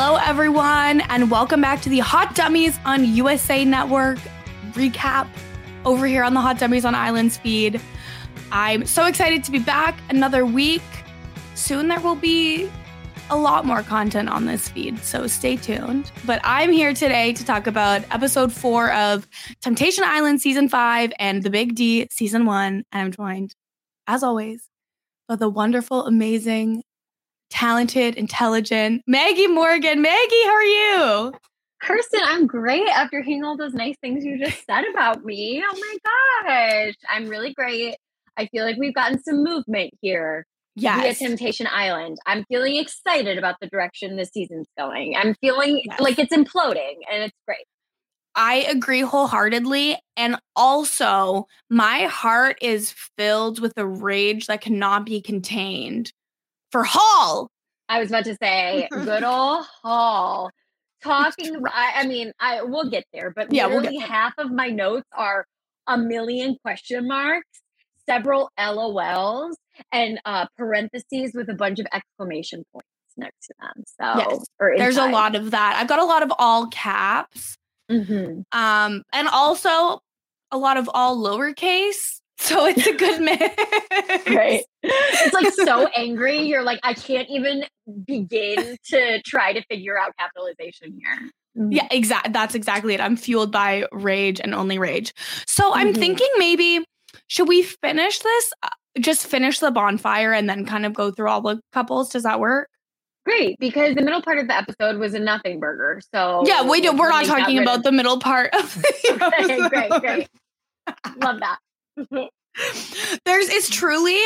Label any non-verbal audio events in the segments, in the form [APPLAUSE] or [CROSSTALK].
Hello, everyone, and welcome back to the Hot Dummies on USA Network recap over here on the Hot Dummies on Islands feed. I'm so excited to be back another week. Soon there will be a lot more content on this feed, so stay tuned. But I'm here today to talk about episode four of Temptation Island season five and The Big D season one. And I'm joined, as always, by the wonderful, amazing, talented, intelligent Maggie Morgan. Maggie, how are you? Kirsten, I'm great after hearing all those nice things you just said about me. Oh my gosh. I'm really great. I feel like we've gotten some movement here Yes. via Temptation Island. I'm feeling excited about the direction this season's going. I'm feeling Yes. like it's imploding and it's great. I agree wholeheartedly. And also, my heart is filled with a rage that cannot be contained for Hall. I was about to say, [LAUGHS] good old Hall. Talking, I, I mean, I we'll get there, but Yeah, we'll get half of my notes are a million question marks, several LOLs, and uh, parentheses with a bunch of exclamation points next to them. So, Yes, There's a lot of that. I've got a lot of all caps. Mhm. Um, and also a lot of all lowercase. So it's a good [LAUGHS] mix. Right. It's like so angry. You're like, I can't even begin to try to figure out capitalization here. Yeah, exactly. That's exactly it. I'm fueled by rage and only rage. So I'm Mhm. thinking maybe should we finish this? Uh, Just finish the bonfire and then kind of go through all the couples. Does that work? Great, because the middle part of the episode was a nothing burger. So yeah, we do. We're not talking about of- the middle part of the [LAUGHS] great, great, episode. great. Love that. [LAUGHS] There's it's truly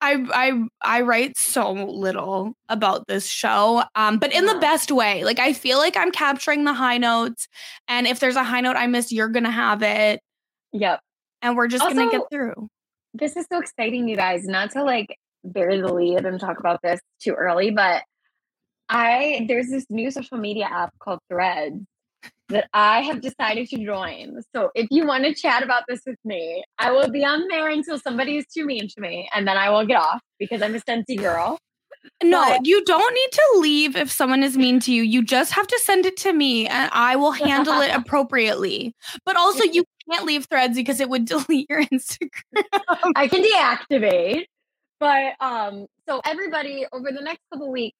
I I I write so little about this show, um, but in the best way. Like I feel like I'm capturing the high notes, and if there's a high note I miss, you're gonna have it, Yep. and we're just gonna get through. This is so exciting, you guys. Not to like bury the lead and talk about this too early, but I there's this new social media app called Threads that I have decided to join. So if you want to chat about this with me, I will be on there until somebody is too mean to me, and then I will get off because I'm a sensy girl. No, But- you don't need to leave if someone is mean to you. You just have to send it to me and I will handle it [LAUGHS] appropriately. But also, you can't leave threads because it would [LAUGHS] delete your Instagram. I can deactivate. But um, so everybody over the next couple weeks,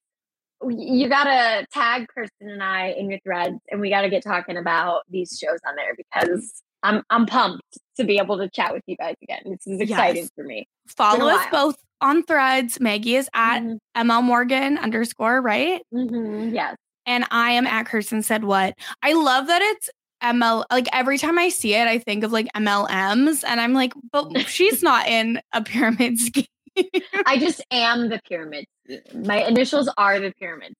you gotta tag Kirsten and I in your threads, and we gotta get talking about these shows on there because I'm I'm pumped to be able to chat with you guys again. This is exciting Yes. for me. Follow us both on threads. Maggie is at Mhm. ML Morgan underscore, right? Mhm, Yes. and I am at Kirsten said what. I love that it's ML. Like every time I see it, I think of like MLMs, and I'm like, but she's not in a pyramid scheme. [LAUGHS] I just am the pyramid. My initials are the pyramid.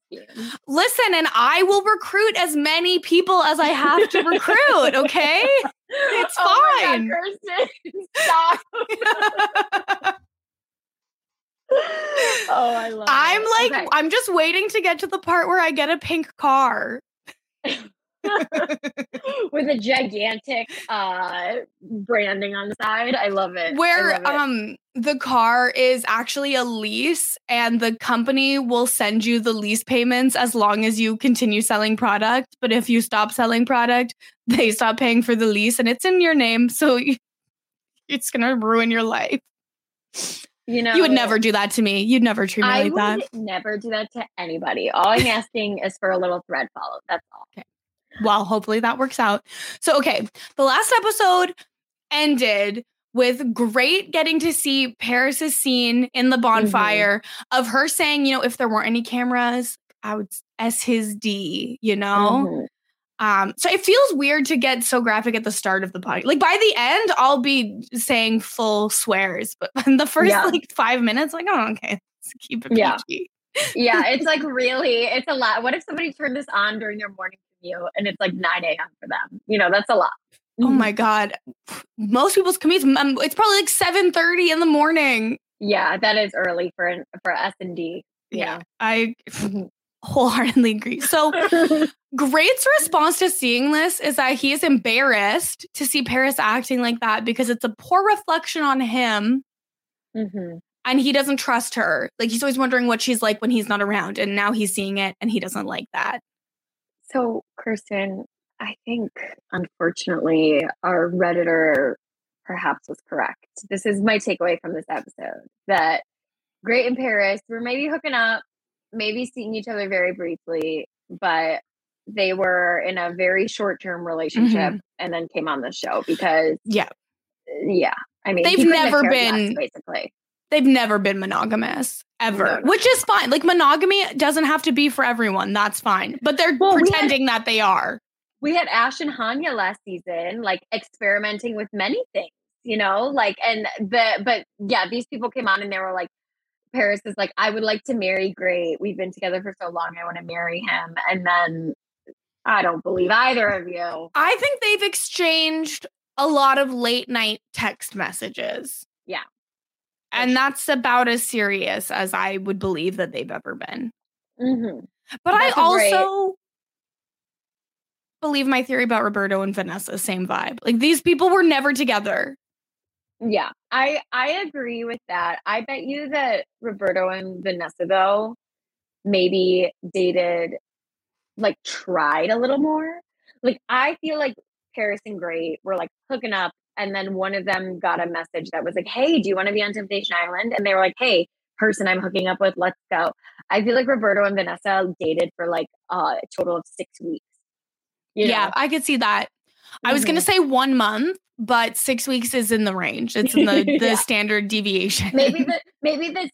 Listen, and I will recruit as many people as I have to recruit. [LAUGHS] Okay, it's Oh fine. God, [LAUGHS] stop. oh, I love I'm like, Okay. I'm just waiting to get to the part where I get a pink car. [LAUGHS] with a gigantic uh branding on the side. I love it. Where love it. um the car is actually a lease and the company will send you the lease payments as long as you continue selling product but if you stop selling product they stop paying for the lease and it's in your name so it's going to ruin your life you know you would never do that to me you'd never treat me I like would that never do that to anybody. All I'm asking is for a little thread follow. That's all. Well hopefully that works out so okay the last episode ended with great getting to see Paris's scene in the bonfire of her saying, you know, if there weren't any cameras, I would S his D, you know? Mhm. Um, so it feels weird to get so graphic at the start of the podcast. Like by the end, I'll be saying full swears, but [LAUGHS] in the first Yeah. like five minutes, like, oh, okay, let's keep it Yeah. PG. Yeah, [LAUGHS] it's like really, it's a lot. What if somebody turned this on during their morning commute and it's like 9 a.m. for them? You know, that's a lot. Oh my god, most people's commutes, um, it's probably like seven thirty in the morning. Yeah, that is early for an, for S and D. Yeah, I [LAUGHS] wholeheartedly agree. So [LAUGHS] Great's response to seeing this is that he is embarrassed to see Paris acting like that because it's a poor reflection on him Mhm. and he doesn't trust her. Like he's always wondering what she's like when he's not around and now he's seeing it and he doesn't like that. So, Kirsten, I think unfortunately our Redditor perhaps was correct. This is my takeaway from this episode that Great in Paris were maybe hooking up, maybe seeing each other very briefly, but they were in a very short term relationship mm-hmm. and then came on the show because, Yeah. yeah, I mean, They've he couldn't have never cared less, been- basically. They've never been monogamous ever, No, no. which is fine. Like monogamy doesn't have to be for everyone. That's fine. But they're Well, we had- pretending that they are. we had Ash and Hanya last season, like experimenting with many things, you know, like and the but yeah, these people came on and they were like, Paris is like, I would like to marry Great. We've been together for so long, I want to marry him. And then I don't believe either of you. I think they've exchanged a lot of late night text messages. And that's about as serious as I would believe that they've ever been. Mm-hmm. But That's I a great- also believe my theory about Roberto and Vanessa, same vibe. Like these people were never together. Yeah, I I agree with that. I bet you that Roberto and Vanessa though maybe dated like tried a little more. Like I feel like Paris and Great were like hooking up and then one of them got a message that was like, "Hey, do you want to be on Temptation Island?" And they were like, "Hey, person I'm hooking up with, let's go." I feel like Roberto and Vanessa dated for like uh, a total of 6 weeks. You yeah, know? I could see that. I was going to Mhm. say one month, but six weeks is in the range. It's in the, [LAUGHS] the Yeah. standard deviation. maybe the [LAUGHS] maybe the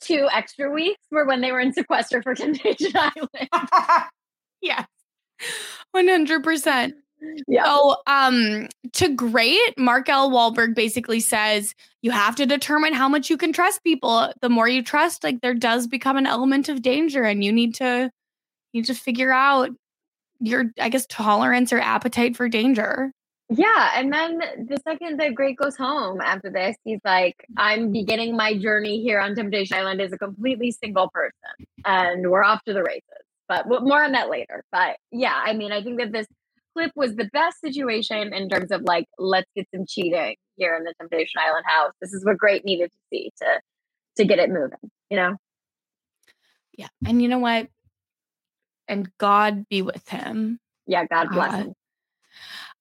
two extra weeks were when they were in sequester for [LAUGHS] Temptation Island. yeah. 100%. Yeah. So, um, to great, Mark L. Walberg basically says you have to determine how much you can trust people. The more you trust, like there does become an element of danger, and you need to you need to figure out your, I guess, tolerance or appetite for danger. Yeah. And then the second that Great goes home after this, he's like, I'm beginning my journey here on Temptation Island as a completely single person. And we're off to the races. But more on that later. But yeah, I mean, I think that this clip was the best situation in terms of like, let's get some cheating here in the Temptation Island house. This is what Great needed to see to to get it moving, you know? Yeah. And you know what? And God be with him. Yeah, God bless Uh, him.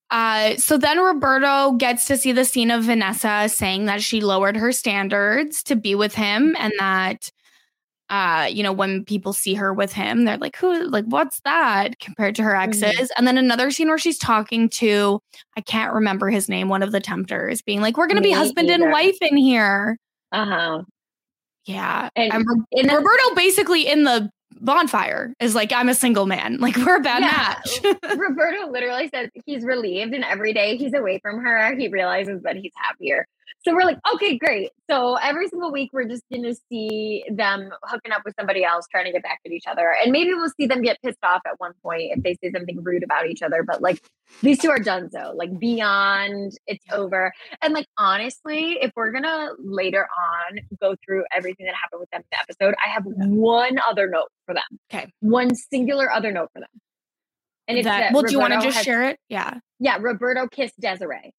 Uh, so then Roberto gets to see the scene of Vanessa saying that she lowered her standards to be with him and that uh, you know, when people see her with him, they're like, who like what's that compared to her exes? And then another scene where she's talking to I can't remember his name, one of the tempters, being like, We're gonna be Me husband and wife in here. Uh-huh. Yeah. And And Ro- in a- Roberto basically in the bonfire is like I'm a single man. [LAUGHS] Like we're a bad yeah. match. Roberto literally says he's relieved and every day he's away from her, he realizes that he's happier. So we're like, okay, great. So every single week, we're just going to see them hooking up with somebody else, trying to get back at each other. And maybe we'll see them get pissed off at one point if they say something rude about each other. But like, these two are done so, like, beyond it's over. And like, honestly, if we're going to later on go through everything that happened with them in the episode, I have one other note for them. Okay. One singular other note for them. And it's that, that well, Roberto do you want to just has, share it? Yeah. Yeah. Roberto kissed Desiree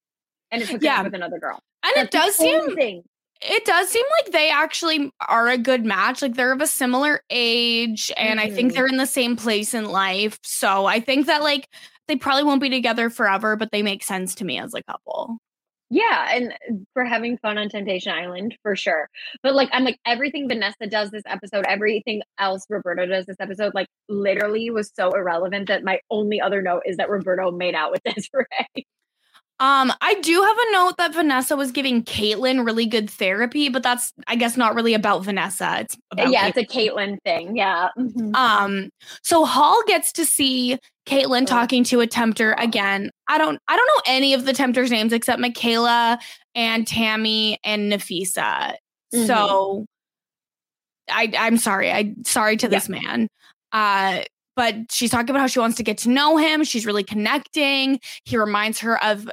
and it's yeah. up with another girl. And That's it does seem thing. it does seem like they actually are a good match. Like they're of a similar age, and mm-hmm. I think mm-hmm. they're in the same place in life. So I think that like they probably won't be together forever, but they make sense to me as a couple. Yeah, and for having fun on Temptation Island for sure. But like I'm like everything Vanessa does this episode, everything else Roberto does this episode, like literally was so irrelevant that my only other note is that Roberto made out with [LAUGHS] Desiree. Um, I do have a note that Vanessa was giving Kaitlyn really good therapy, but that's I guess not really about Vanessa. It's about yeah, Kaitlyn. it's a Kaitlyn thing. Yeah. Mm-hmm. Um, so Hall gets to see Kaitlyn talking to a tempter again. I don't I don't know any of the tempters' names except Michaela and Tammy and Nafisa. Mm-hmm. So I I'm sorry. I sorry to this yeah. man. Uh but she's talking about how she wants to get to know him. She's really connecting. He reminds her of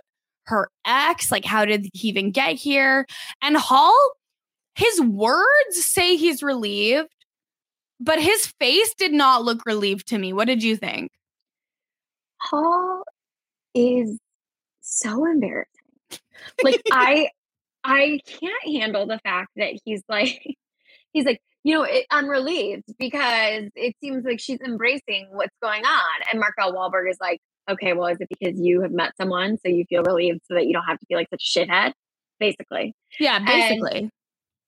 her ex. Like, how did he even get here? And Hall, his words say he's relieved, but his face did not look relieved to me. What did you think? Hall is so embarrassing. Like, [LAUGHS] I. I can't handle the fact that he's like, [LAUGHS] he's like, you know, it, I'm relieved because it seems like she's embracing what's going on. And Mark-L Walberg is like, okay, well, is it because you have met someone so you feel relieved so that you don't have to feel like such a shithead? Basically. Yeah, basically. And,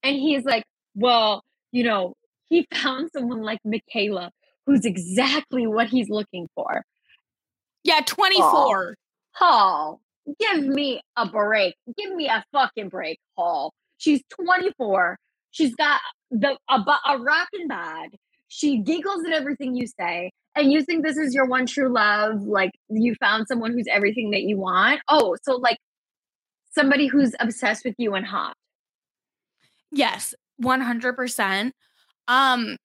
and he's like, well, you know, he [LAUGHS] found someone like Michaela who's exactly what he's looking for. Yeah, 24. Hall, give me a break. Give me a fucking break, Hall. She's 24. She's got the a, a rockin' bod. She giggles at everything you say and you think this is your one true love like you found someone who's everything that you want? Oh so like somebody who's obsessed with you and hot. Yes 100% um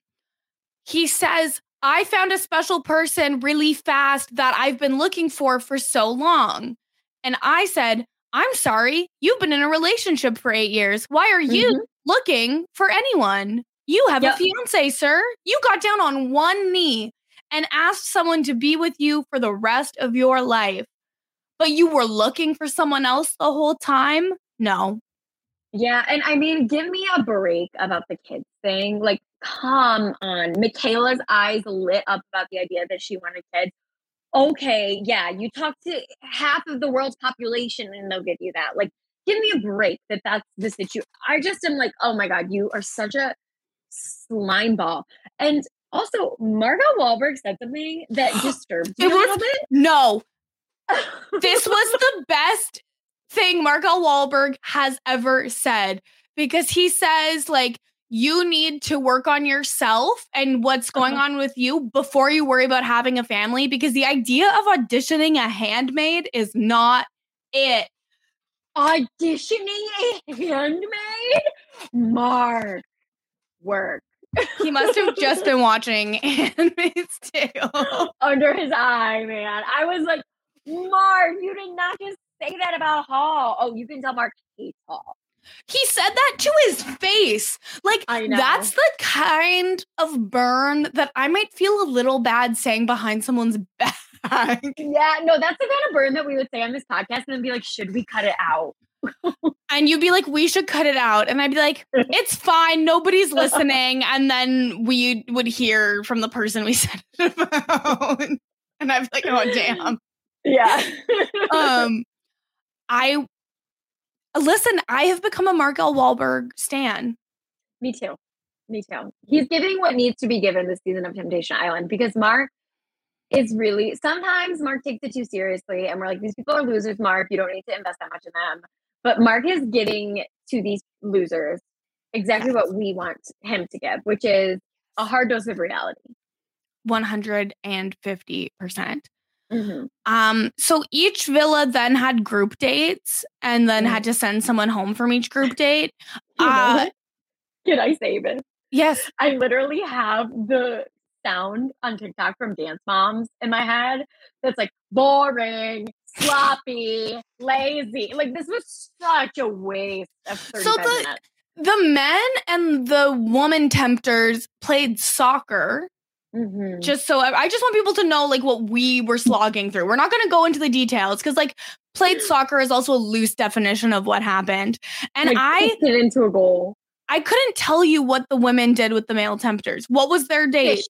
he says i found a special person really fast that i've been looking for for so long. And i said i'm sorry you've been in a relationship for eight years. Why are you mm-hmm. looking for anyone you have yep. a fiance, sir. You got down on one knee and asked someone to be with you for the rest of your life, but you were looking for someone else the whole time? No. Yeah. And I mean, give me a break about the kids thing. Like, come on. Michaela's eyes lit up about the idea that she wanted kids. Okay. Yeah. You talk to half of the world's population and they'll give you that. Like, give me a break that that's the situation. I just am like, oh my God, you are such a slime ball. And also, Mark-L Walberg said something that [GASPS] disturbed me a little bit. No, [LAUGHS] this was the best thing Mark-L Walberg has ever said because he says like you need to work on yourself and what's going uh-huh. on with you before you worry about having a family because the idea of auditioning a handmaid is not it. Auditioning a handmaid? Mark, work he must have just been [LAUGHS] watching [LAUGHS] Handmaid's Tale under his eye, man. I was like, Mark, you did not just say that about Hall. Oh, you can tell Mark hates Hall. He said that to his face. Like that's the kind of burn that I might feel a little bad saying behind someone's [LAUGHS] back. Yeah, no, that's the kind of burn that we would say on this podcast and then be like, should we cut it out? [LAUGHS] and you'd be like, we should cut it out. And I'd be like, [LAUGHS] it's fine. Nobody's listening. And then we would hear from the person we [LAUGHS] said it about. And I'd be like, oh, damn. Yeah. um, I listen, I have become a Mark-L Walberg stan. Me too. Me too. He's giving what needs to be given this season of Temptation Island because Mark is really sometimes Mark takes it too seriously and we're like, these people are losers, Mark. You don't need to invest that much in them. But Mark is giving to these losers exactly what we want him to give, which is a hard dose of reality. 150%. Mhm. Um, so each villa then had group dates and then had to send someone home from each group date. [LAUGHS] You Uh, what? Can I say this? yes. I literally have the sound on TikTok from Dance Moms in my head that's like boring, sloppy, lazy. Like this was such a waste of 35 the- minutes. The men and the woman tempters played soccer. Mhm. Just so I just want people to know like what we were slogging through. We're not going to go into the details because like played soccer is also a loose definition of what happened. And Like, I it into a goal. I couldn't tell you what the women did with the male tempters. What was their date? Fish.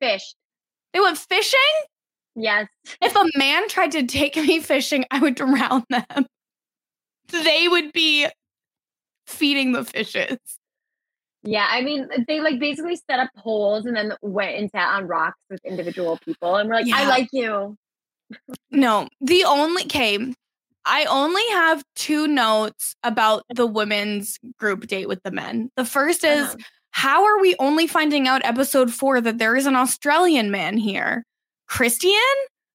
Fish. They went fishing? Yes. If a man tried to take me fishing, I would drown them. They would be feeding the fishes. Yeah, I mean, they like basically set up poles and then went and sat on rocks with individual people, and we're like, I like you. No, the only okay. I only have two notes about the women's group date with the men. The first is Uh-huh. how are we only finding out episode four that there is an Australian man here? Christian?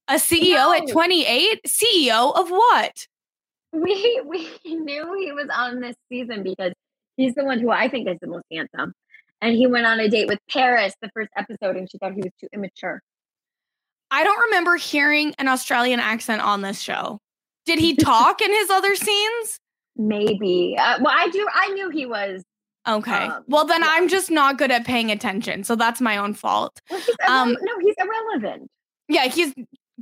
A CEO at 28? CEO of what? we [LAUGHS] we knew he was on this season because he's the one who I think is the most handsome. And he went on a date with Paris the first episode, and she thought he was too immature. I don't remember hearing an Australian accent on this show. Did he [LAUGHS] talk in his other scenes? Maybe. Uh, well, I do. I knew he was. Okay. Um, well, then yeah. I'm just not good at paying attention. So that's my own fault. Well, Um, no, he's irrelevant. Yeah, he's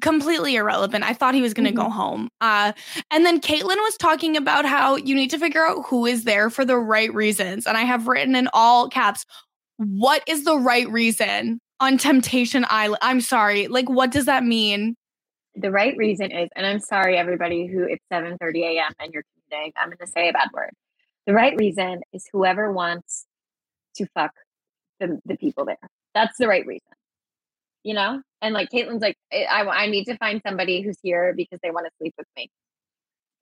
completely irrelevant. I thought he was going to go home. Uh, and then Caitlin was talking about how you need to figure out who is there for the right reasons. And I have written in all caps, what is the right reason on Temptation Island? I'm sorry. Like, what does that mean? The right reason is, and I'm sorry, everybody who it's 7:30 a.m. and you're commuting. I'm going to say a bad word. The right reason is whoever wants to fuck the the people there. That's the right reason. You know, and like Caitlin's like, I I I need to find somebody who's here because they want to sleep with me.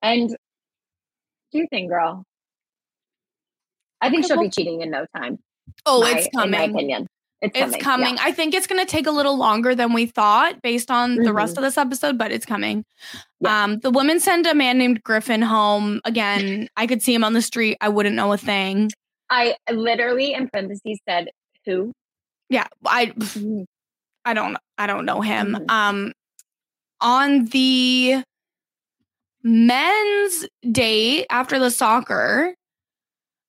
And do you think, girl. I think she'll be cheating in no time. Oh, my- it's In my coming. opinion, it's, It's coming. coming. yeah. I think it's going to take a little longer than we thought based on the rest of this episode, but it's coming. Yeah. Um, the women send a man named Griffin home. Again, [LAUGHS] I could see him on the street. I wouldn't know a thing. I literally in parentheses said who. Yeah, I I don't I don't know him. Mhm. Um on the men's date after the soccer,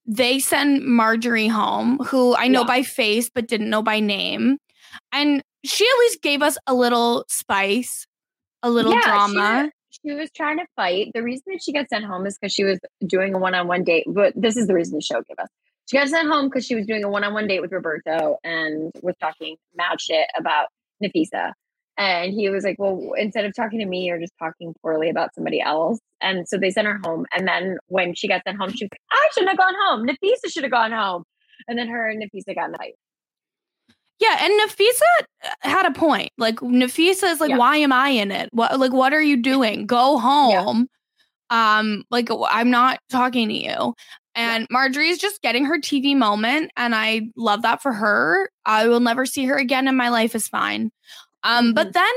they send Marjorie home, who I know Yeah. by face but didn't know by name. And she at least gave us a little spice, a little Yeah, she- drama. She was trying to fight. The reason that she got sent home is because she was doing a one-on-one date. But this is the reason the show gave us. She got sent home because she was doing a one-on-one date with Roberto and was talking mad shit about Nafisa. And he was like, "Well, instead of talking to me, you're just talking poorly about somebody else." And so they sent her home. And then when she got sent home, she was like, "I shouldn't have gone home. Nafisa should have gone home." And then her and Nafisa got in a fight. Yeah, and Nafisa uh, had a point. Like Nafisa is like, Yeah. why am I in it? What like what are you doing? Go home. Um, like I'm not talking to you. And Marjorie is just getting her TV moment, and I love that for her. I will never see her again, and my life is fine. Um, but then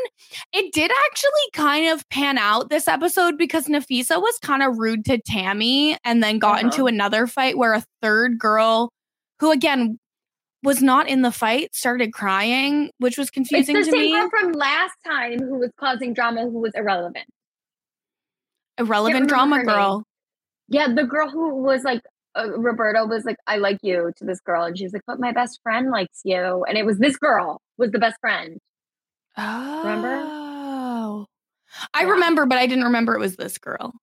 it did actually kind of pan out this episode because Nafisa was kind of rude to Tammy and then got Uh-huh. into another fight where a third girl who again was not in the fight started crying, which was confusing It's the to same me. girl from last time who was causing drama, who was irrelevant. Irrelevant drama girl. Yeah, the girl who was like, uh, Roberto was like, I like you to this girl. And she's like, but my best friend likes you. And it was this girl was the best friend. Oh. Remember? I Yeah. remember, but I didn't remember it was this girl.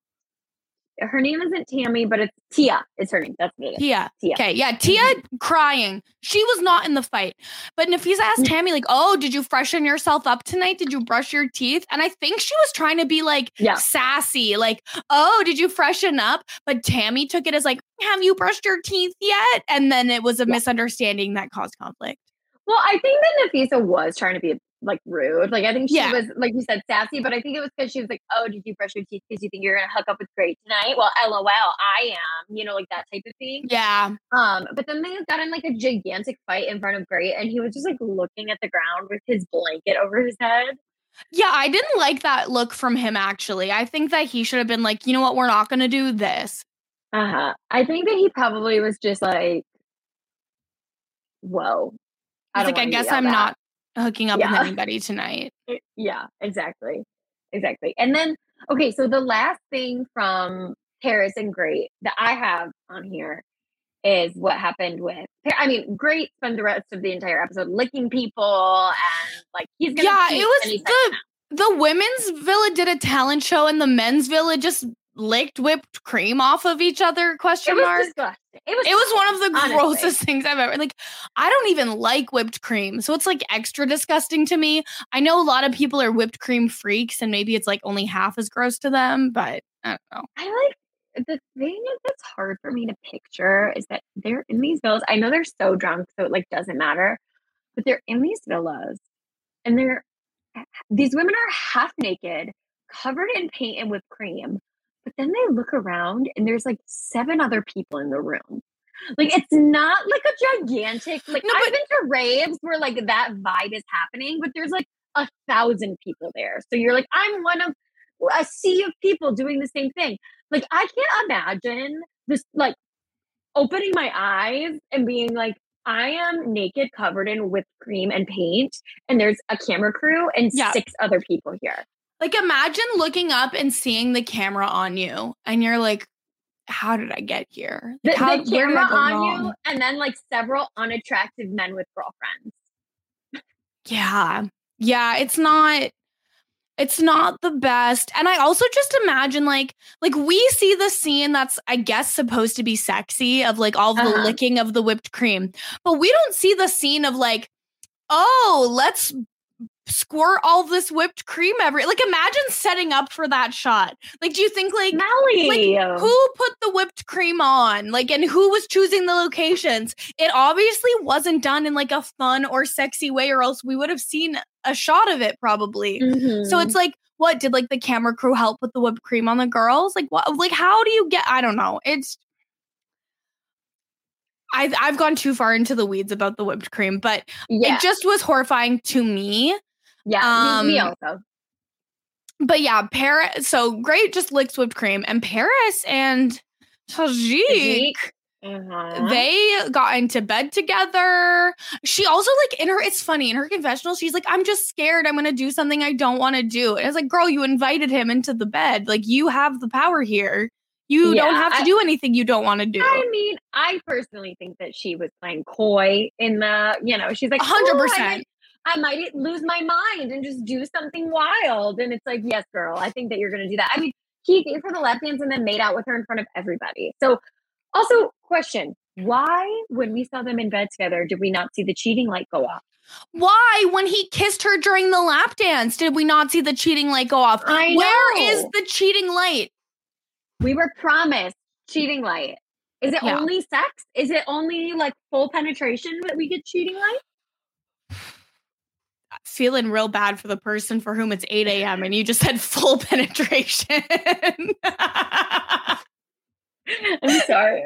Her name isn't Tammy, but it's Tia. It's her name. That's what it is. Tia. Tia. Okay. Yeah. Tia mm-hmm. crying. She was not in the fight. But Nafisa asked mm-hmm. Tammy, like, oh, did you freshen yourself up tonight? Did you brush your teeth? And I think she was trying to be like Yeah. sassy, like, oh, did you freshen up? But Tammy took it as like, have you brushed your teeth yet? And then it was a Yeah. misunderstanding that caused conflict. Well, I think that Nafisa was trying to be like rude. Like I think she Yeah. was like you said sassy, but I think it was because she was like, "Oh, did you brush your teeth because you think you're gonna hook up with Great tonight?" Well, lol, I am. You know, like that type of thing. Yeah. Um, but then they got in like a gigantic fight in front of Great, and he was just like looking at the ground with his blanket over his head. Yeah, I didn't like that look from him actually. I think that he should have been like, you know what, we're not gonna do this. Uh huh. I think that he probably was just like, "Whoa." I like, I guess I'm that." not hooking up with [LAUGHS] anybody tonight. Eh, yeah, exactly. Exactly. And then, okay, so the last thing from Paris and Great that I have on here is what happened with, I mean, Great spent the rest of the entire episode licking people and like he's gonna Yeah, it was the the women's villa did a talent show and the men's villa just licked whipped cream off of each other question was mark. disgusting. It was It was one of the honestly. grossest [LAUGHS] things I've ever like I don't even like whipped cream. So it's like extra disgusting to me. I know a lot of people are whipped cream freaks and maybe it's like only half as gross to them, but I don't know. I like the thing that's hard for me to picture is that they're in these villas. I know they're so drunk, so it like doesn't matter, but they're in these villas and they're eh, these women are half naked, covered in paint and whipped cream. But then they look around and there's like seven other people in the room. Like it's not like a gigantic like No, I've been to raves where like that vibe is happening, but there's like a thousand people there. So you're like, I'm one of a sea of people doing the same thing. Like I can't imagine this like opening my eyes and being like, I am naked, covered in whipped cream and paint, and there's a camera crew and Yeah. six other people here. Like imagine looking up and seeing the camera on you and you're like, how did I get here? The, How, the where did I camera on wrong? you, and then like several unattractive men with girlfriends. Yeah. Yeah, it's not it's not the best. And I also just imagine like like we see the scene that's I guess supposed to be sexy of like all the Uh-huh. licking of the whipped cream. But we don't see the scene of like oh, let's squirt all this whipped cream every like imagine setting up for that shot. Like do you think like Melly, like who put the whipped cream on like and who was choosing the locations it obviously wasn't done in like a fun or sexy way or else we would have seen a shot of it probably so Mhm. it's like what did like the camera crew help with the whipped cream on the girls like what like how do you get i don't know it's I, I've gone too far into the weeds about the whipped cream, but yeah, it just was horrifying to me. Yeah. me, me um, also. But yeah, Paris. So great, just licks whipped cream, and Paris and Tajik. Uh-huh. They got into bed together. She also like in her it's funny in her confessional she's like I'm just scared I'm going to do something I don't want to do. And it's like girl you invited him into the bed. Like you have the power here. You don't have to I- do anything you don't want to do. I mean, I personally think that she was playing coy in the, you know, she's like, A hundred "Oh, I might- lose my mind and just do something wild. And it's like, yes, girl, I think that you're going to do that. I mean, he gave her the lap dance and then made out with her in front of everybody. So, also, question why, when we saw them in bed together, did we not see the cheating light go off? Why when he kissed her during the lap dance did we not see the cheating light go off? I know. is the cheating light? We were promised cheating light. Is it Yeah. only sex? Is it only like full penetration that we get cheating light? Feeling real bad for the person for whom it's 8 a.m. and you just had full [LAUGHS] penetration. [LAUGHS] I'm sorry.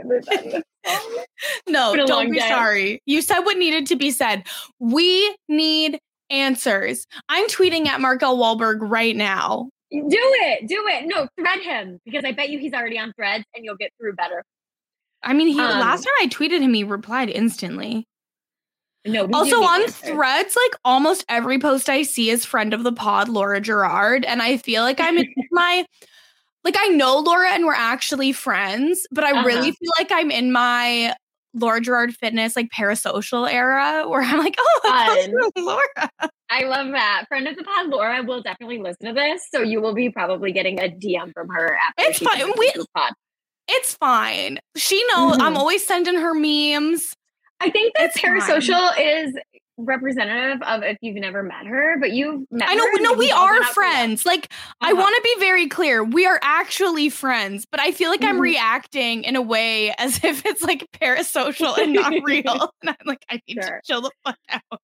No, don't be day. sorry. You said what needed to be said. We need answers. I'm tweeting at Mark L. Walberg right now. Do it. Do it. No, thread him because I bet you he's already on threads and you'll get through better. I mean, he Um, last time I tweeted him, he replied instantly. No, Also on threads, like almost every post I see is friend of the pod, Laura Gerard. And I feel like I'm in [LAUGHS] my like I know Laura and we're actually friends, but I really Uh-huh. feel like I'm in my Laura Gerard fitness like parasocial era where I'm like, [LAUGHS] oh, Laura. I love that. Friend of the pod, Laura, will definitely listen to this. So you will be probably getting a DM from her after It's fine. We- the pod. It's fine. She knows I'm Mhm. always sending her memes. I think that It's fine. parasocial is representative of if you've never met her, but you've met I know, no, we are friends. Like, I Uh-huh. want to be very clear. We are actually friends, but I feel like I'm Mhm. reacting in a way as [LAUGHS] if it's like parasocial and not [LAUGHS] real. And I'm like, I need Sure. to chill the fuck out.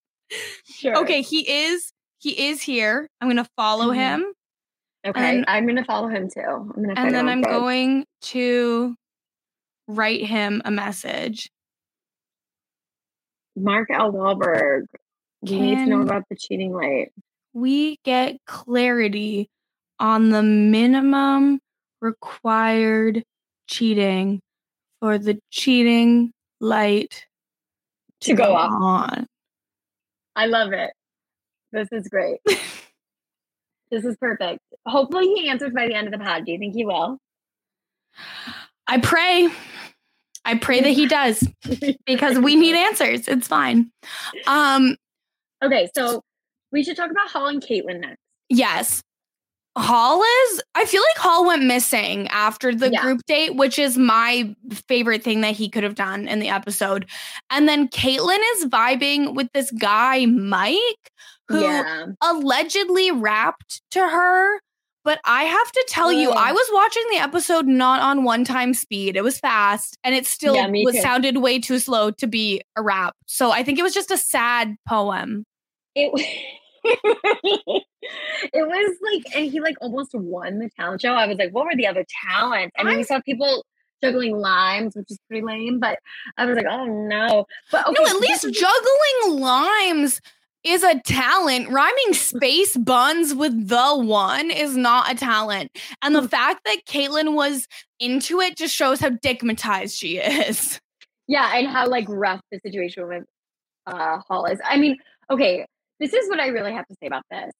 Sure. Okay, he is he is here. I'm gonna follow Mhm. him, Okay, And- I'm gonna follow him too. I'm gonna and then I'm going to write him a message. Mark L. Walberg. We need to know about the cheating light. We get clarity on the minimum required cheating for the cheating light To go off. on. I love it. This is great. [LAUGHS] this is perfect. Hopefully he answers by the end of the pod. Do you think he will? I pray. I pray that he does because we need answers. It's fine. Um, Okay, so we should talk about Hall and Caitlin next. yes. Hall is I feel like Hall went missing after the Yeah. group date, which is my favorite thing that he could have done in the episode. And then Caitlin is vibing with this guy, Mike, who yeah. allegedly rapped to her. But I have to tell you, I was watching the episode not on one time speed. It was fast and it still Yeah, was too. sounded way too slow to be a rap. So I think it was just a sad poem. It [LAUGHS] it was like and he like almost won the talent show. I was like, what were the other talents? I mean, we saw people juggling limes, which is pretty lame, but I was like, oh no. But okay, no, at least juggling limes is a talent. Rhyming space buns with the one is not a talent. And Hmm. the fact that Caitlyn was into it just shows how digmatized she is. Yeah, and how like rough the situation with uh Hall is. I mean, okay, this is what I really have to say about this.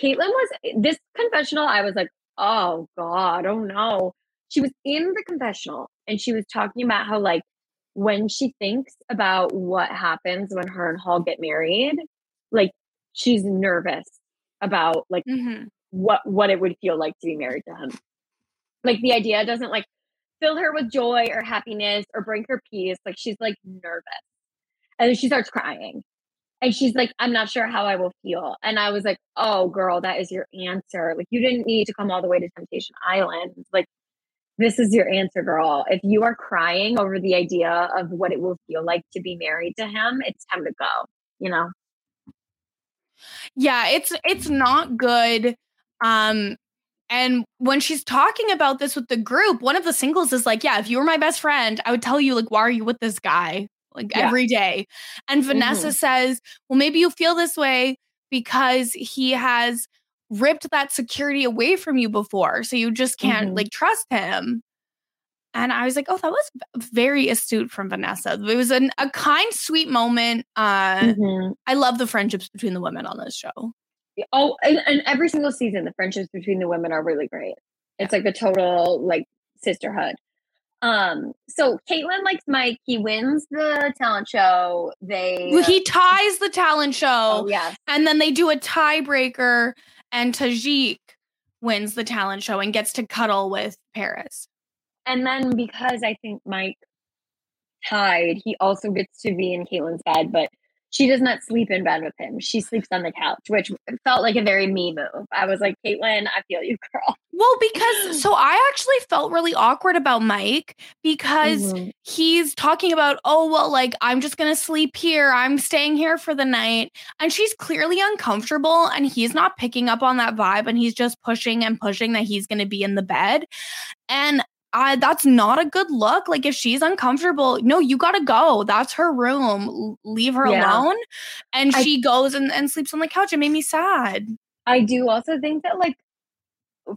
Caitlyn was this confessional, I was like, oh God, oh no. She was in the confessional and she was talking about how like when she thinks about what happens when her and Hall get married, like she's nervous about like Mhm. what what it would feel like to be married to him. Like the idea doesn't like fill her with joy or happiness or bring her peace. Like she's like nervous. And then she starts crying. And she's like, I'm not sure how I will feel. And I was like, oh girl, that is your answer. Like you didn't need to come all the way to Temptation Island. Like this is your answer, girl. If you are crying over the idea of what it will feel like to be married to him, it's time to go, you know? Yeah, it's it's not good. Um and when she's talking about this with the group, one of the singles is like, "Yeah, if you were my best friend, I would tell you like, why are you with this guy like Yeah. every day?" And Vanessa says, "Well, maybe you feel this way because he has ripped that security away from you before, so you just can't Mhm. like trust him." And I was like, "Oh, that was very astute from Vanessa. It was an, a kind, sweet moment. Uh, Mhm. I love the friendships between the women on this show." Oh, and, and every single season, the friendships between the women are really great. It's like a total like sisterhood. Um, so Caitlyn likes Mike. He wins the talent show. They Well, He ties the talent show, oh yeah, and then they do a tiebreaker, and Tajik wins the talent show and gets to cuddle with Paris. And then because I think Mike tied, he also gets to be in Caitlyn's bed, but she does not sleep in bed with him. She sleeps on the couch, which felt like a very me move. I was like, Caitlyn, I feel you, [LAUGHS] girl. Well, because so I actually felt really awkward about Mike because Mhm. he's talking about, oh, well, like I'm just going to sleep here. I'm staying here for the night. And she's clearly uncomfortable and he's not picking up on that vibe and he's just pushing and pushing that he's going to be in the bed. And I, that's not a good look. Like if she's uncomfortable, no, you got to go. That's her room. L- leave her Yeah. alone. And I- she goes and, and sleeps on the couch. It made me sad. I do also think that like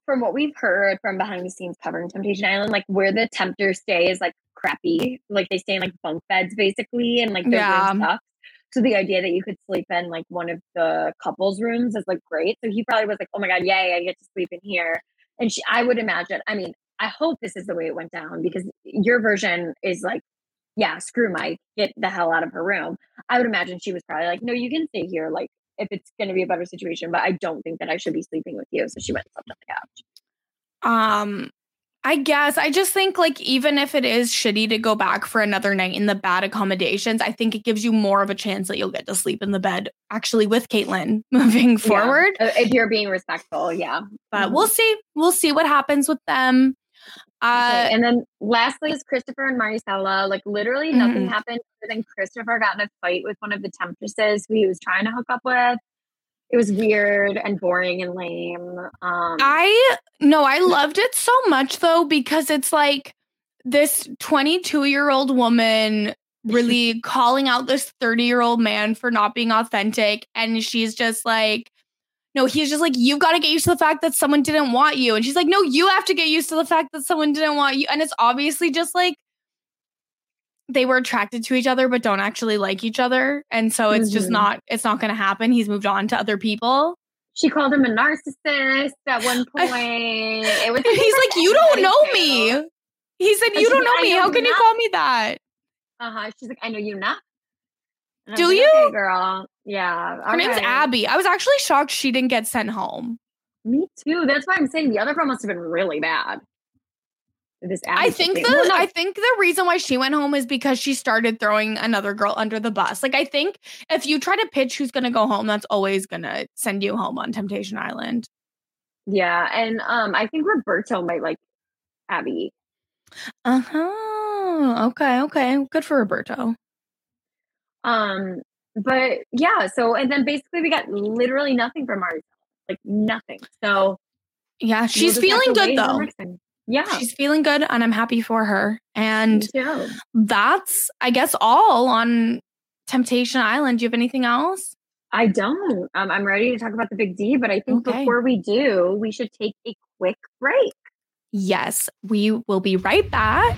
from what we've heard from behind the scenes covering Temptation Island, like where the tempters stay is like crappy. Like they stay in like bunk beds basically and like their Yeah. room sucks. So the idea that you could sleep in like one of the couples' rooms is like great. So he probably was like, Oh my god, yay, I get to sleep in here. And she I would imagine, I mean, I hope this is the way it went down because your version is like, yeah, screw Mike, get the hell out of her room. I would imagine she was probably like, No, you can stay here. Like if it's going to be a better situation, but I don't think that I should be sleeping with you. So she went and slept on the couch. Um, I guess I just think like even if it is shitty to go back for another night in the bad accommodations, I think it gives you more of a chance that you'll get to sleep in the bed actually with Caitlin [LAUGHS] moving forward. Yeah. Uh, If you're being respectful, yeah. But Mhm. we'll see. We'll see what happens with them. Uh, Okay, And then lastly is Christopher and Maricela. Like literally nothing Mhm. happened other than Christopher got in a fight with one of the temptresses who he was trying to hook up with. it was weird and boring and lame. Um, I no, I loved it so much though because it's like this 22 year old woman really [LAUGHS] calling out this 30 year old man for not being authentic, and she's just like. No, he's just like, you've got to get used to the fact that someone didn't want you. And she's like, no, you have to get used to the fact that someone didn't want you. And it's obviously just like they were attracted to each other but don't actually like each other. And so it's mm-hmm. just not it's not going to happen. He's moved on to other people. She called him a narcissist at one [LAUGHS] point. It was [LAUGHS] he's like you don't know me. he said you don't know me. how can you call me that? Uh-huh. She's like i know you not do like, you okay, girl yeah her name's abby i was actually shocked she didn't get sent home me too that's why i'm saying the other girl must have been really bad this Abby I think the well, no. I think the reason why she went home is because she started throwing another girl under the bus. Like I think if you try to pitch who's going to go home, that's always going to send you home on Temptation Island. Yeah, and um I think Roberto might like Abby. Uh-huh. Okay, okay. Good for Roberto. Um but yeah, so and then basically we got literally nothing from Marcel. Like nothing. So yeah, she's we'll feeling good though. yeah. She's feeling good and i'm happy for her. And that's i guess all on temptation island. Do you have anything else? I don't. Um, i'm ready to talk about the big d but i think okay. before we do we should take a quick break. Yes we will be right back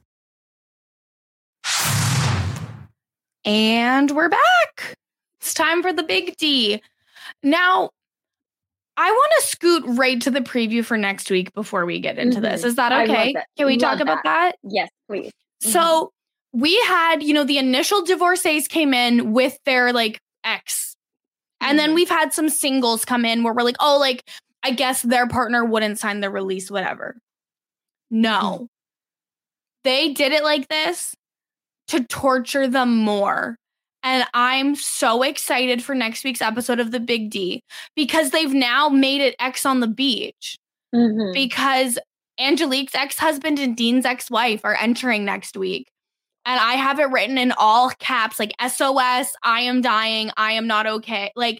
And we're back. It's time for the big D. Now, I want to scoot right to the preview for next week before we get into mm-hmm. this. Is that okay? Can we love talk about that? Yes, please. Mm-hmm. So we had, you know, the initial divorcees came in with their like ex. Mm-hmm. And then mm-hmm. we've had some singles come in where we're like, oh, like, I guess their partner wouldn't sign the release, whatever. No. Mm-hmm. They did it like this to torture them more. And I'm so excited for next week's episode of The Big D because they've now made it X on the Beach. Mm-hmm. Because Angelique's ex husband and Dean's ex wife are entering next week. And I have it written in all caps like SOS, I am dying, I am not okay. Like,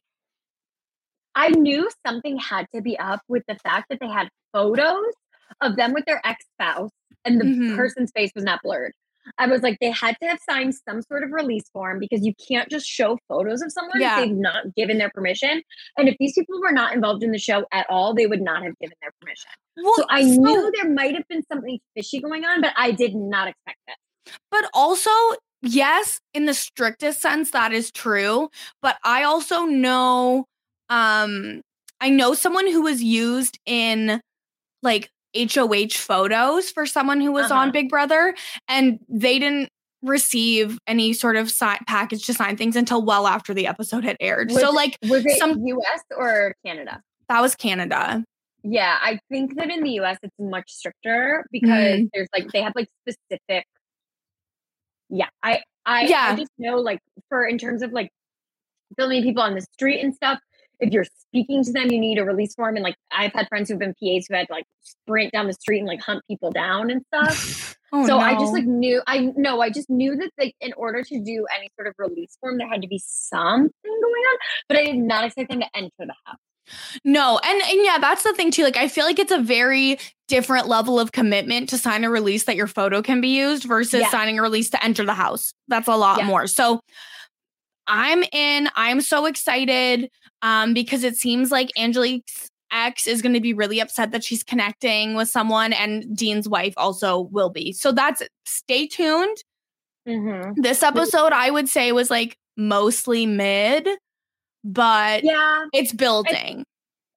I knew something had to be up with the fact that they had photos of them with their ex spouse and the mm-hmm. person's face was not blurred. I was like, they had to have signed some sort of release form because you can't just show photos of someone yeah. if they've not given their permission. And if these people were not involved in the show at all, they would not have given their permission. Well, so I so, knew there might have been something fishy going on, but I did not expect it. But also, yes, in the strictest sense, that is true. But I also know, um, I know someone who was used in like HOH photos for someone who was uh-huh. on Big Brother, and they didn't receive any sort of sign, package to sign things until well after the episode had aired. Was so, like, was it some US or Canada? That was Canada. Yeah, I think that in the US it's much stricter because mm. there's like they have like specific. Yeah, I I, yeah. I just know like for in terms of like filming people on the street and stuff, if you're speaking to them, you need a release form. And like I've had friends who've been PAs who had like sprint down the street and like hunt people down and stuff. [SIGHS] oh, so no. I just like knew I know I just knew that like in order to do any sort of release form, there had to be something going on, but I did not expect them to enter the house. No, and and yeah, that's the thing too. Like I feel like it's a very different level of commitment to sign a release that your photo can be used versus yeah. signing a release to enter the house. That's a lot yeah. more. So I'm in. I'm so excited um, because it seems like Angelique's ex is going to be really upset that she's connecting with someone, and Dean's wife also will be. So that's stay tuned. Mm-hmm. This episode, I would say, was like mostly mid, but Yeah, it's building.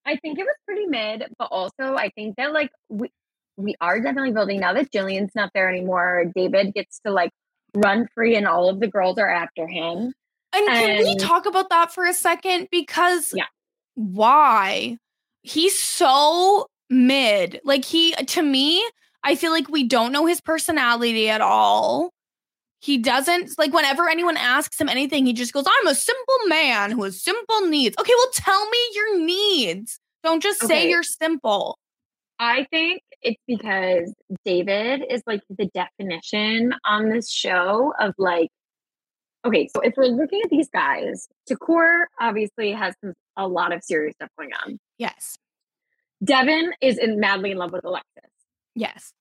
I think it was pretty mid, but also I think that like we we are definitely building now that Jillian's not there anymore. David gets to like run free, and all of the girls are after him. And can we talk about that for a second? Because Yeah. why? He's so mid. Like he to me, I feel like we don't know his personality at all. He doesn't like whenever anyone asks him anything, he just goes, I'm a simple man who has simple needs. Okay, well, tell me your needs. Don't just say you're simple. I think it's because David is like the definition on this show of like, okay, so if we're looking at these guys, Takor obviously has some, a lot of serious stuff going on. Yes. Devin is in madly in love with Alexis. Yes.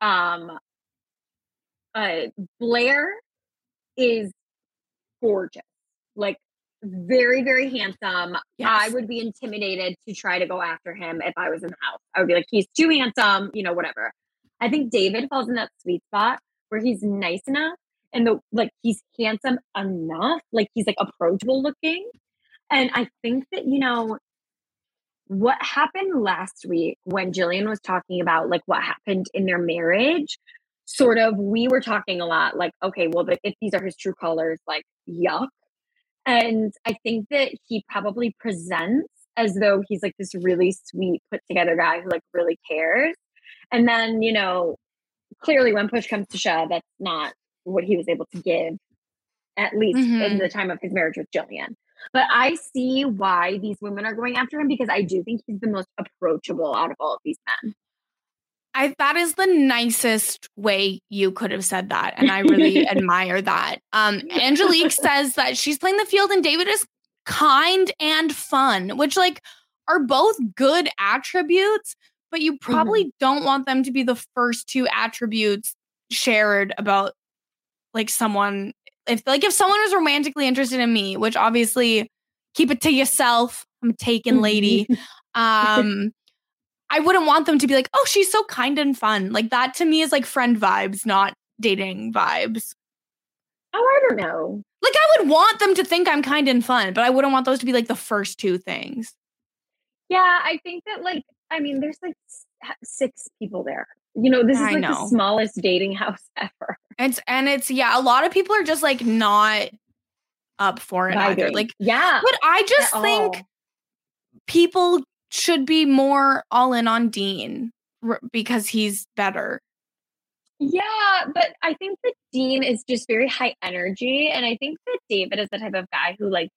Um, uh, Blair is gorgeous, like very, very handsome. Yes. I would be intimidated to try to go after him if I was in the house. I would be like, he's too handsome, you know, whatever. I think David falls in that sweet spot where he's nice enough and the like he's handsome enough, like he's like approachable looking. And I think that, you know, what happened last week when Jillian was talking about like what happened in their marriage, sort of we were talking a lot like, okay, well, but if these are his true colors, like yuck. And I think that he probably presents as though he's like this really sweet, put together guy who like really cares. And then, you know, clearly when push comes to shove, that's not what he was able to give, at least in Mhm. the time of his marriage with Jillian. But I see why these women are going after him because I do think he's the most approachable out of all of these men. I that is the nicest way you could have said that, and I really [LAUGHS] admire that. Um, Angelique [LAUGHS] says that she's playing the field, and David is kind and fun, which like are both good attributes, but you probably don't want them to be the first two attributes shared about like someone. If like if someone was romantically interested in me, which obviously keep it to yourself. I'm a taken lady. [LAUGHS] Um, I wouldn't want them to be like, oh, she's so kind and fun. Like that to me is like friend vibes, not dating vibes. Oh, I don't know. Like I would want them to think I'm kind and fun, but I wouldn't want those to be like the first two things. Yeah, I think that like I mean, there's like six people there. You know, this is like know. the smallest dating house [LAUGHS] ever. It's and it's yeah, a lot of people are just like not up for it either. Like, yeah, but I just think all. people should be more all in on Dean r- because he's better. Yeah, but I think that Dean is just very high energy. And I think that David is the type of guy who, like,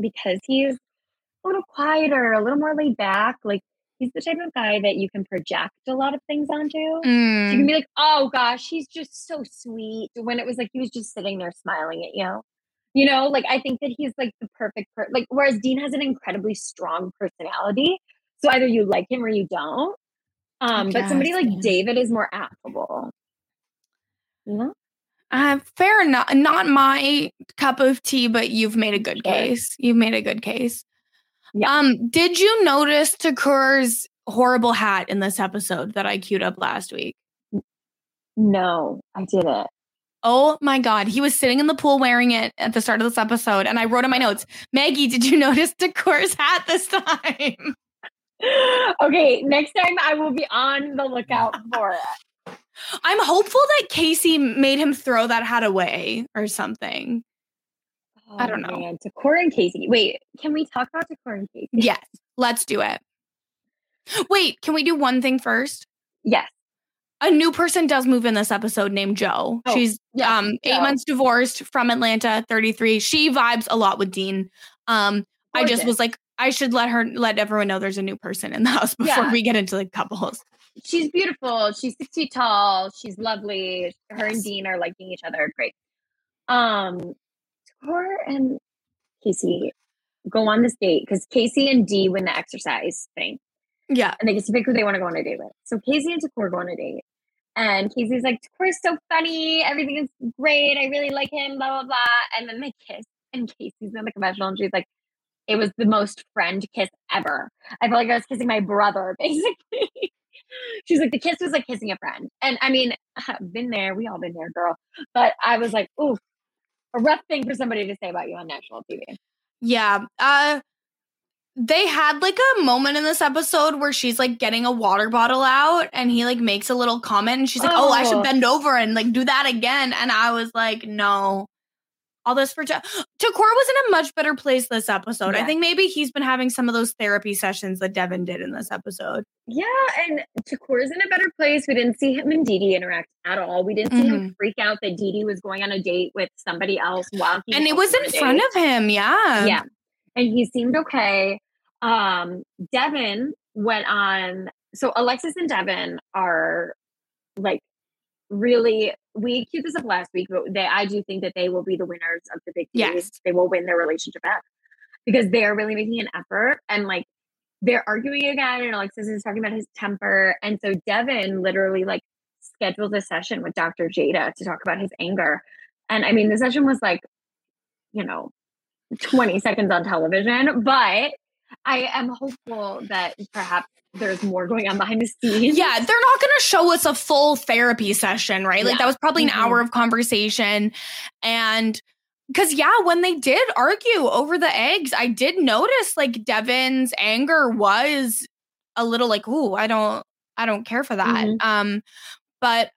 because he's a little quieter, a little more laid back, like, he's the type of guy that you can project a lot of things onto. So you Mm. can be like, oh gosh, he's just so sweet. When it was like he was just sitting there smiling at you. You know, like I think that he's like the perfect per like whereas Dean has an incredibly strong personality. So either you like him or you don't. Um, but somebody like yeah. David is more affable. You know? Uh, fair enough. Not my cup of tea, but you've made a good case. You've made a good case. Yeah. Um, did you notice Takur's horrible hat in this episode that I queued up last week? No, I didn't. Oh my god, he was sitting in the pool wearing it at the start of this episode, and I wrote in my notes, Maggie, did you [LAUGHS] notice Takur's hat this time? [LAUGHS] okay, next time I will be on the lookout [LAUGHS] for it. I'm hopeful that Casey made him throw that hat away or something. I don't know. Oh, Man, Takor and Casey. Wait, can we talk about Takor and Casey? Yes, let's do it. Wait, can we do one thing first? Yes. a new person does move in this episode named Joe. Oh, She's yes, um eight Joe. months divorced from Atlanta, 33. She vibes a lot with Dean. Um I just was like I should let her let everyone know there's a new person in the [LAUGHS] house before Yeah. we get into the couples. she's beautiful. She's six feet tall. She's lovely. Her and Dean are liking each other. Great. Um, And Casey go on this date because Casey and Dee win the exercise thing, Yeah. and they get to pick who they want to go on a date with. So Casey and Takor go on a date, And Casey's like, Takur's so funny. Everything is great. I really like him, blah, blah, blah. And then they kiss. And Casey's in the confessional and she's like, it was the most friend kiss ever. I felt like I was kissing my brother, [LAUGHS] basically. she's like, the kiss was like kissing a friend. And I mean, I've [LAUGHS] been there. We all been there, girl. But I was like, ooh, a rough thing for somebody to say about you on national TV. Yeah. Uh they had like a moment in this episode where she's like getting a water bottle out and he like makes a little comment and she's like, "Oh, I should Oh. bend over and like do that again." And I was like, "No." All this for Takor was in a much better place this episode. I think maybe he's been having some of those therapy sessions that Devin did in this episode. Yeah, and Takur's in a better place. We didn't see him and Dee interact at all. We didn't see him freak out that Dee was going on a date with somebody else while he and it was in front of him. Yeah. Yeah. And he seemed okay. Um, Devin went on. So Alexis and Devin are like really. We queued this up last week, but they I do think that they will be the winners of the big Yes. They will win their relationship back because they are really making an effort and like they're arguing again and Alexis is talking about his temper. And so Devin literally like scheduled a session with Dr. Jada to talk about his anger. And I mean the session was like, you know, 20 seconds on television, but I am hopeful that perhaps there's more going on behind the scenes. Yeah, they're not going to show us a full therapy session, right? Like Yeah. that was probably an Mhm. hour of conversation. And because, yeah, when they did argue over the eggs, I did notice like Devin's anger was a little like, ooh, I don't, I don't care for that. Mhm. Um, but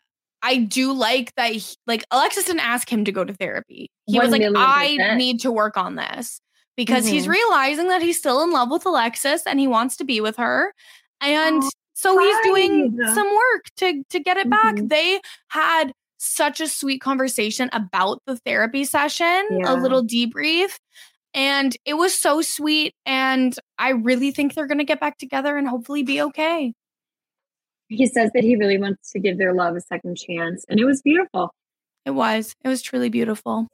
I do like that, he, like Alexis didn't ask him to go to therapy. He was One like, million I percent. need to work on this because he's Mhm. realizing that he's still in love with Alexis and he wants to be with her. And Oh, so he's doing some work to to get it back. Mhm. They had such a sweet conversation about the therapy session, Yeah. a little debrief, and it was so sweet and I really think they're going to get back together and hopefully be okay. He says that he really wants to give their love a second chance. And it was beautiful. It was. It was truly beautiful.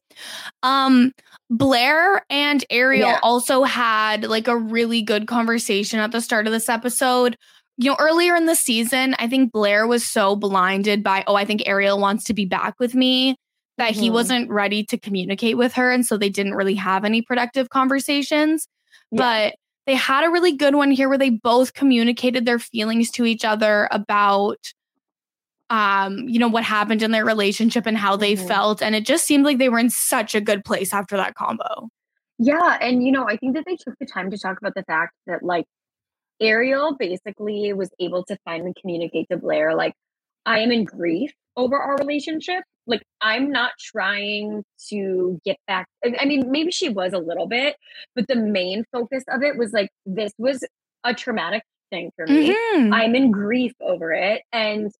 Um Blair and Ariel Yeah. also had like a really good conversation at the start of this episode. You know, earlier in the season, I think Blair was so blinded by, oh, I think Ariel wants to be back with me that he Mhm. wasn't ready to communicate with her. And so they didn't really have any productive conversations. Yeah. But they had a really good one here where they both communicated their feelings to each other about um you know what happened in their relationship and how they Mhm. felt and it just seemed like they were in such a good place after that combo Yeah, and you know, I think that they took the time to talk about the fact that like Ariel basically was able to finally communicate to Blair like I am in grief over our relationship. Like I'm not trying to get back. I mean, maybe she was a little bit, but the main focus of it was like this was a traumatic thing for me. Mhm. I'm in grief over it. And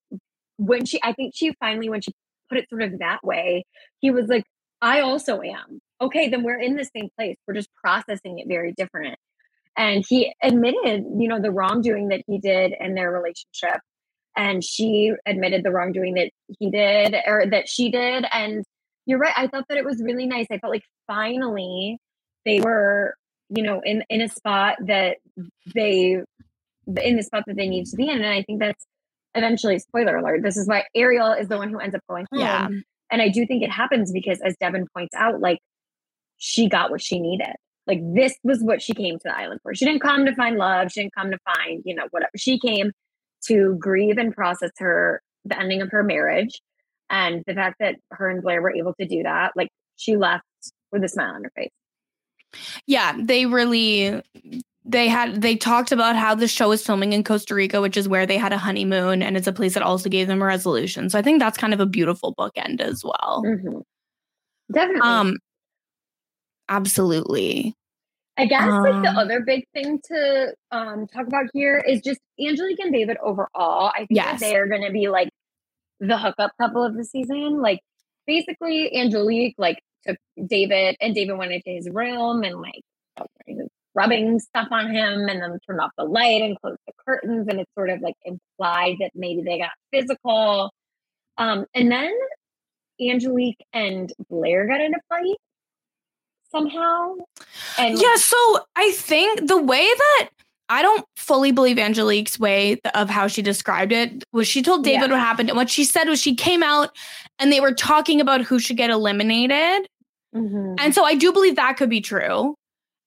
when she, I think she finally, when she put it sort of that way, he was like, I also am. Okay, then we're in the same place. We're just processing it very different. And he admitted, you know, the wrongdoing that he did in their relationship. And she admitted the wrongdoing that he did or that she did. And you're right. I thought that it was really nice. I felt like finally they were, you know, in, in a spot that they in the spot that they need to be in. And I think that's eventually spoiler alert. This is why Ariel is the one who ends up going home. Yeah. And I do think it happens because as Devin points out, like she got what she needed. Like this was what she came to the island for. She didn't come to find love. She didn't come to find, you know, whatever. She came to grieve and process her the ending of her marriage. And the fact that her and Blair were able to do that, like she left with a smile on her face. yeah they really they had they talked about how the show was filming in costa rica which is where they had a honeymoon and it's a place that also gave them a resolution so i think that's kind of a beautiful bookend as well Mhm. Definitely. um absolutely I guess like the Um, other big thing to um talk about here is just Angelique and David overall. I think Yes. they are gonna be like the hookup couple of the season. Like basically Angelique like took David and David went into his room and like rubbing stuff on him and then turned off the light and closed the curtains and it's sort of like implied that maybe they got physical. Um and then Angelique and Blair got in a fight somehow. And yeah so i think the way that I don't fully believe Angelique's way of how she described it. Was she told David yeah. what happened? And what she said was she came out and they were talking about who should get eliminated. Mm-hmm. And so I do believe that could be true.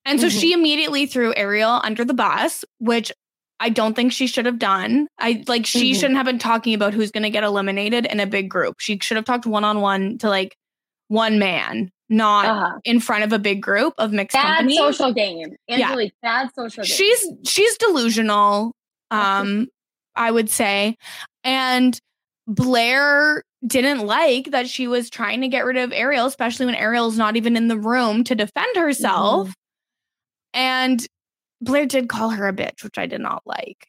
And so mm-hmm. she immediately threw Ariel under the bus, which I don't think she should have done. I like she mm-hmm. shouldn't have been talking about who's going to get eliminated in a big group. She should have talked one on one to like one man, not uh-huh. in front of a big group of mixed bad company. social game. Angelique, yeah. bad social game. She's she's delusional. Um, [LAUGHS] I would say, and Blair didn't like that she was trying to get rid of Ariel, especially when Ariel's not even in the room to defend herself. Mm-hmm. And Blair did call her a bitch, which I did not like.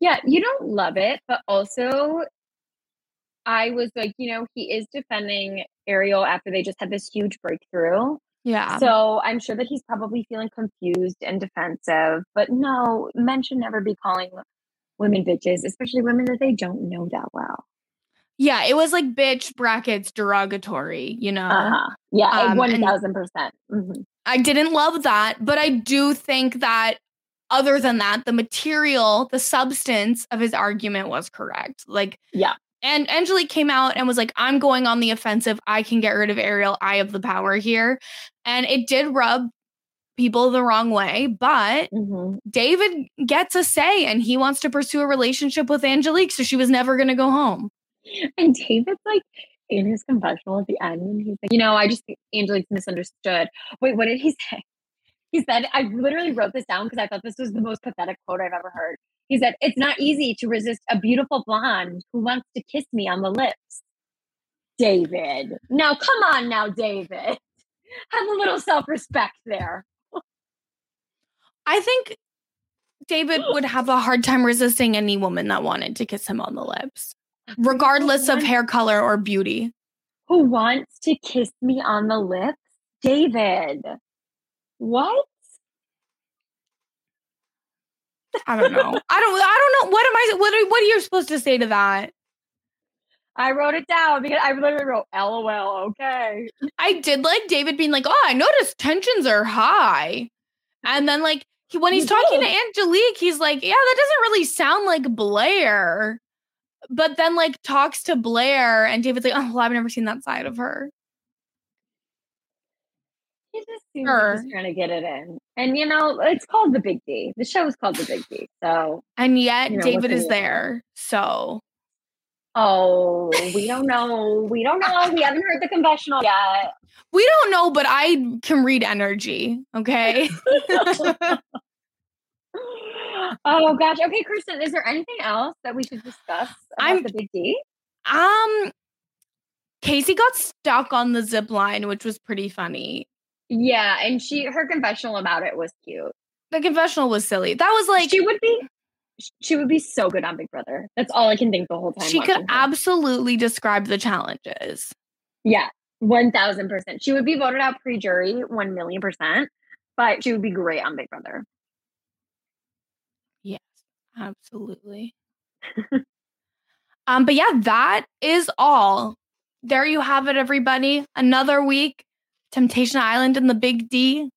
Yeah, you don't love it, but also I was like, you know, he is defending Ariel after they just had this huge breakthrough. Yeah. So I'm sure that he's probably feeling confused and defensive. But no, men should never be calling women bitches, especially women that they don't know that well. Yeah, it was like bitch brackets derogatory, you know? Uh-huh. Yeah, um, 1000%. percent mm-hmm. I didn't love that, but I do think that other than that, the material, the substance of his argument was correct. Like, yeah. And Angelique came out and was like, I'm going on the offensive. I can get rid of Ariel. I have the power here. And it did rub people the wrong way, but mm-hmm. David gets a say and he wants to pursue a relationship with Angelique. So she was never going to go home. And David's like, in his confessional at the end, and he's like, you know, I just think Angelique's misunderstood. Wait, what did he [LAUGHS] say? He said, I literally wrote this down because I thought this was the most pathetic quote I've ever heard. He said, It's not easy to resist a beautiful blonde who wants to kiss me on the lips. David. Now, come on now, David. [LAUGHS] Have a little self respect there. I think David would have a hard time resisting any woman that wanted to kiss him on the lips regardless of hair color or beauty. Who wants to kiss me on the lips? David. What? I don't know. [LAUGHS] I don't I don't know. What am I what are, what are you supposed to say to that? I wrote it down because I literally wrote LOL, okay. I did like David being like, "Oh, I noticed tensions are high." And then like he, when he's talking to Angelique, he's like, "Yeah, that doesn't really sound like Blair." But then like talks to Blair and David's like, oh, well, I've never seen that side of her. He just seems sure. like he's trying to get it in. And you know, it's called the Big D. The show is called the Big D. So And yet you know, David is there. So Oh, we don't know. We don't know. We haven't heard the confessional yet. We don't know, but I can read energy. Okay. [LAUGHS] [LAUGHS] [LAUGHS] oh gosh. Okay, Kirsten, is there anything else that we should discuss about I'm, the big D? Um Casey got stuck on the zip line, which was pretty funny. Yeah, and she her confessional about it was cute. The confessional was silly. That was like she would be she would be so good on Big Brother. That's all I can think the whole time. She could her. absolutely describe the challenges. Yeah, 1000%. She would be voted out pre jury, 1 million percent, but she would be great on Big Brother. Absolutely. um, but yeah, that is all. There you have it, everybody. Another week. Temptation Island and the Big D.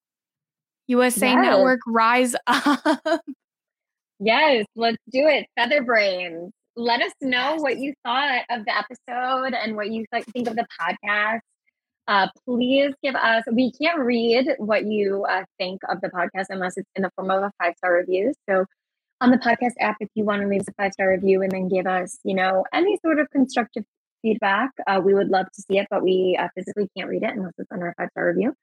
USA yes. Network Rise [LAUGHS] Up. Yes, let's do it. Feather Brains. Let us know yes. what you thought of the episode and what you think of the podcast. Uh, please give us, we can't read what you uh, think of the podcast unless it's in the form of a five star review. So on the podcast app if you want to leave a five star review and then give us, you know, any sort of constructive feedback. Uh, we would love to see it, but we uh, physically can't read it unless it's under a five star review.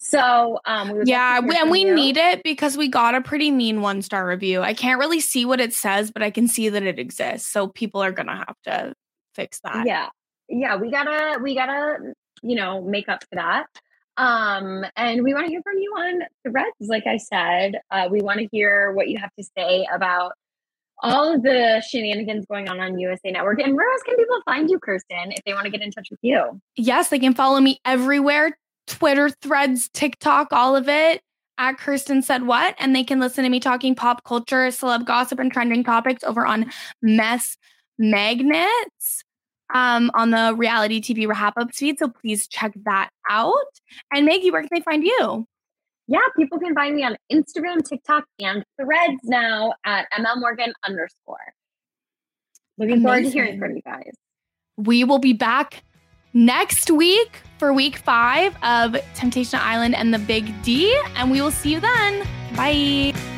So, um, yeah, we, and we you. need it because we got a pretty mean one star review. I can't really see what it says, but I can see that it exists. So people are gonna have to fix that. Yeah, yeah, we gotta, we gotta, you know, make up for that. Um, and we want to hear from you on threads. Like I said, uh, we want to hear what you have to say about all of the shenanigans going on on USA Network. And where else can people find you, Kirsten, if they want to get in touch with you? Yes, they can follow me everywhere Twitter, threads, TikTok, all of it at Kirsten Said What. And they can listen to me talking pop culture, celeb gossip, and trending topics over on Mess Magnets um, on the reality TV wrap up feed. So please check that out. And Maggie, where can they find you? yeah, people can find me on Instagram, TikTok, and threads now at ML Morgan underscore. Looking Amazing. forward to hearing from you guys. We will be back next week for week five of Temptation Island and the Big D, and we will see you then. Bye.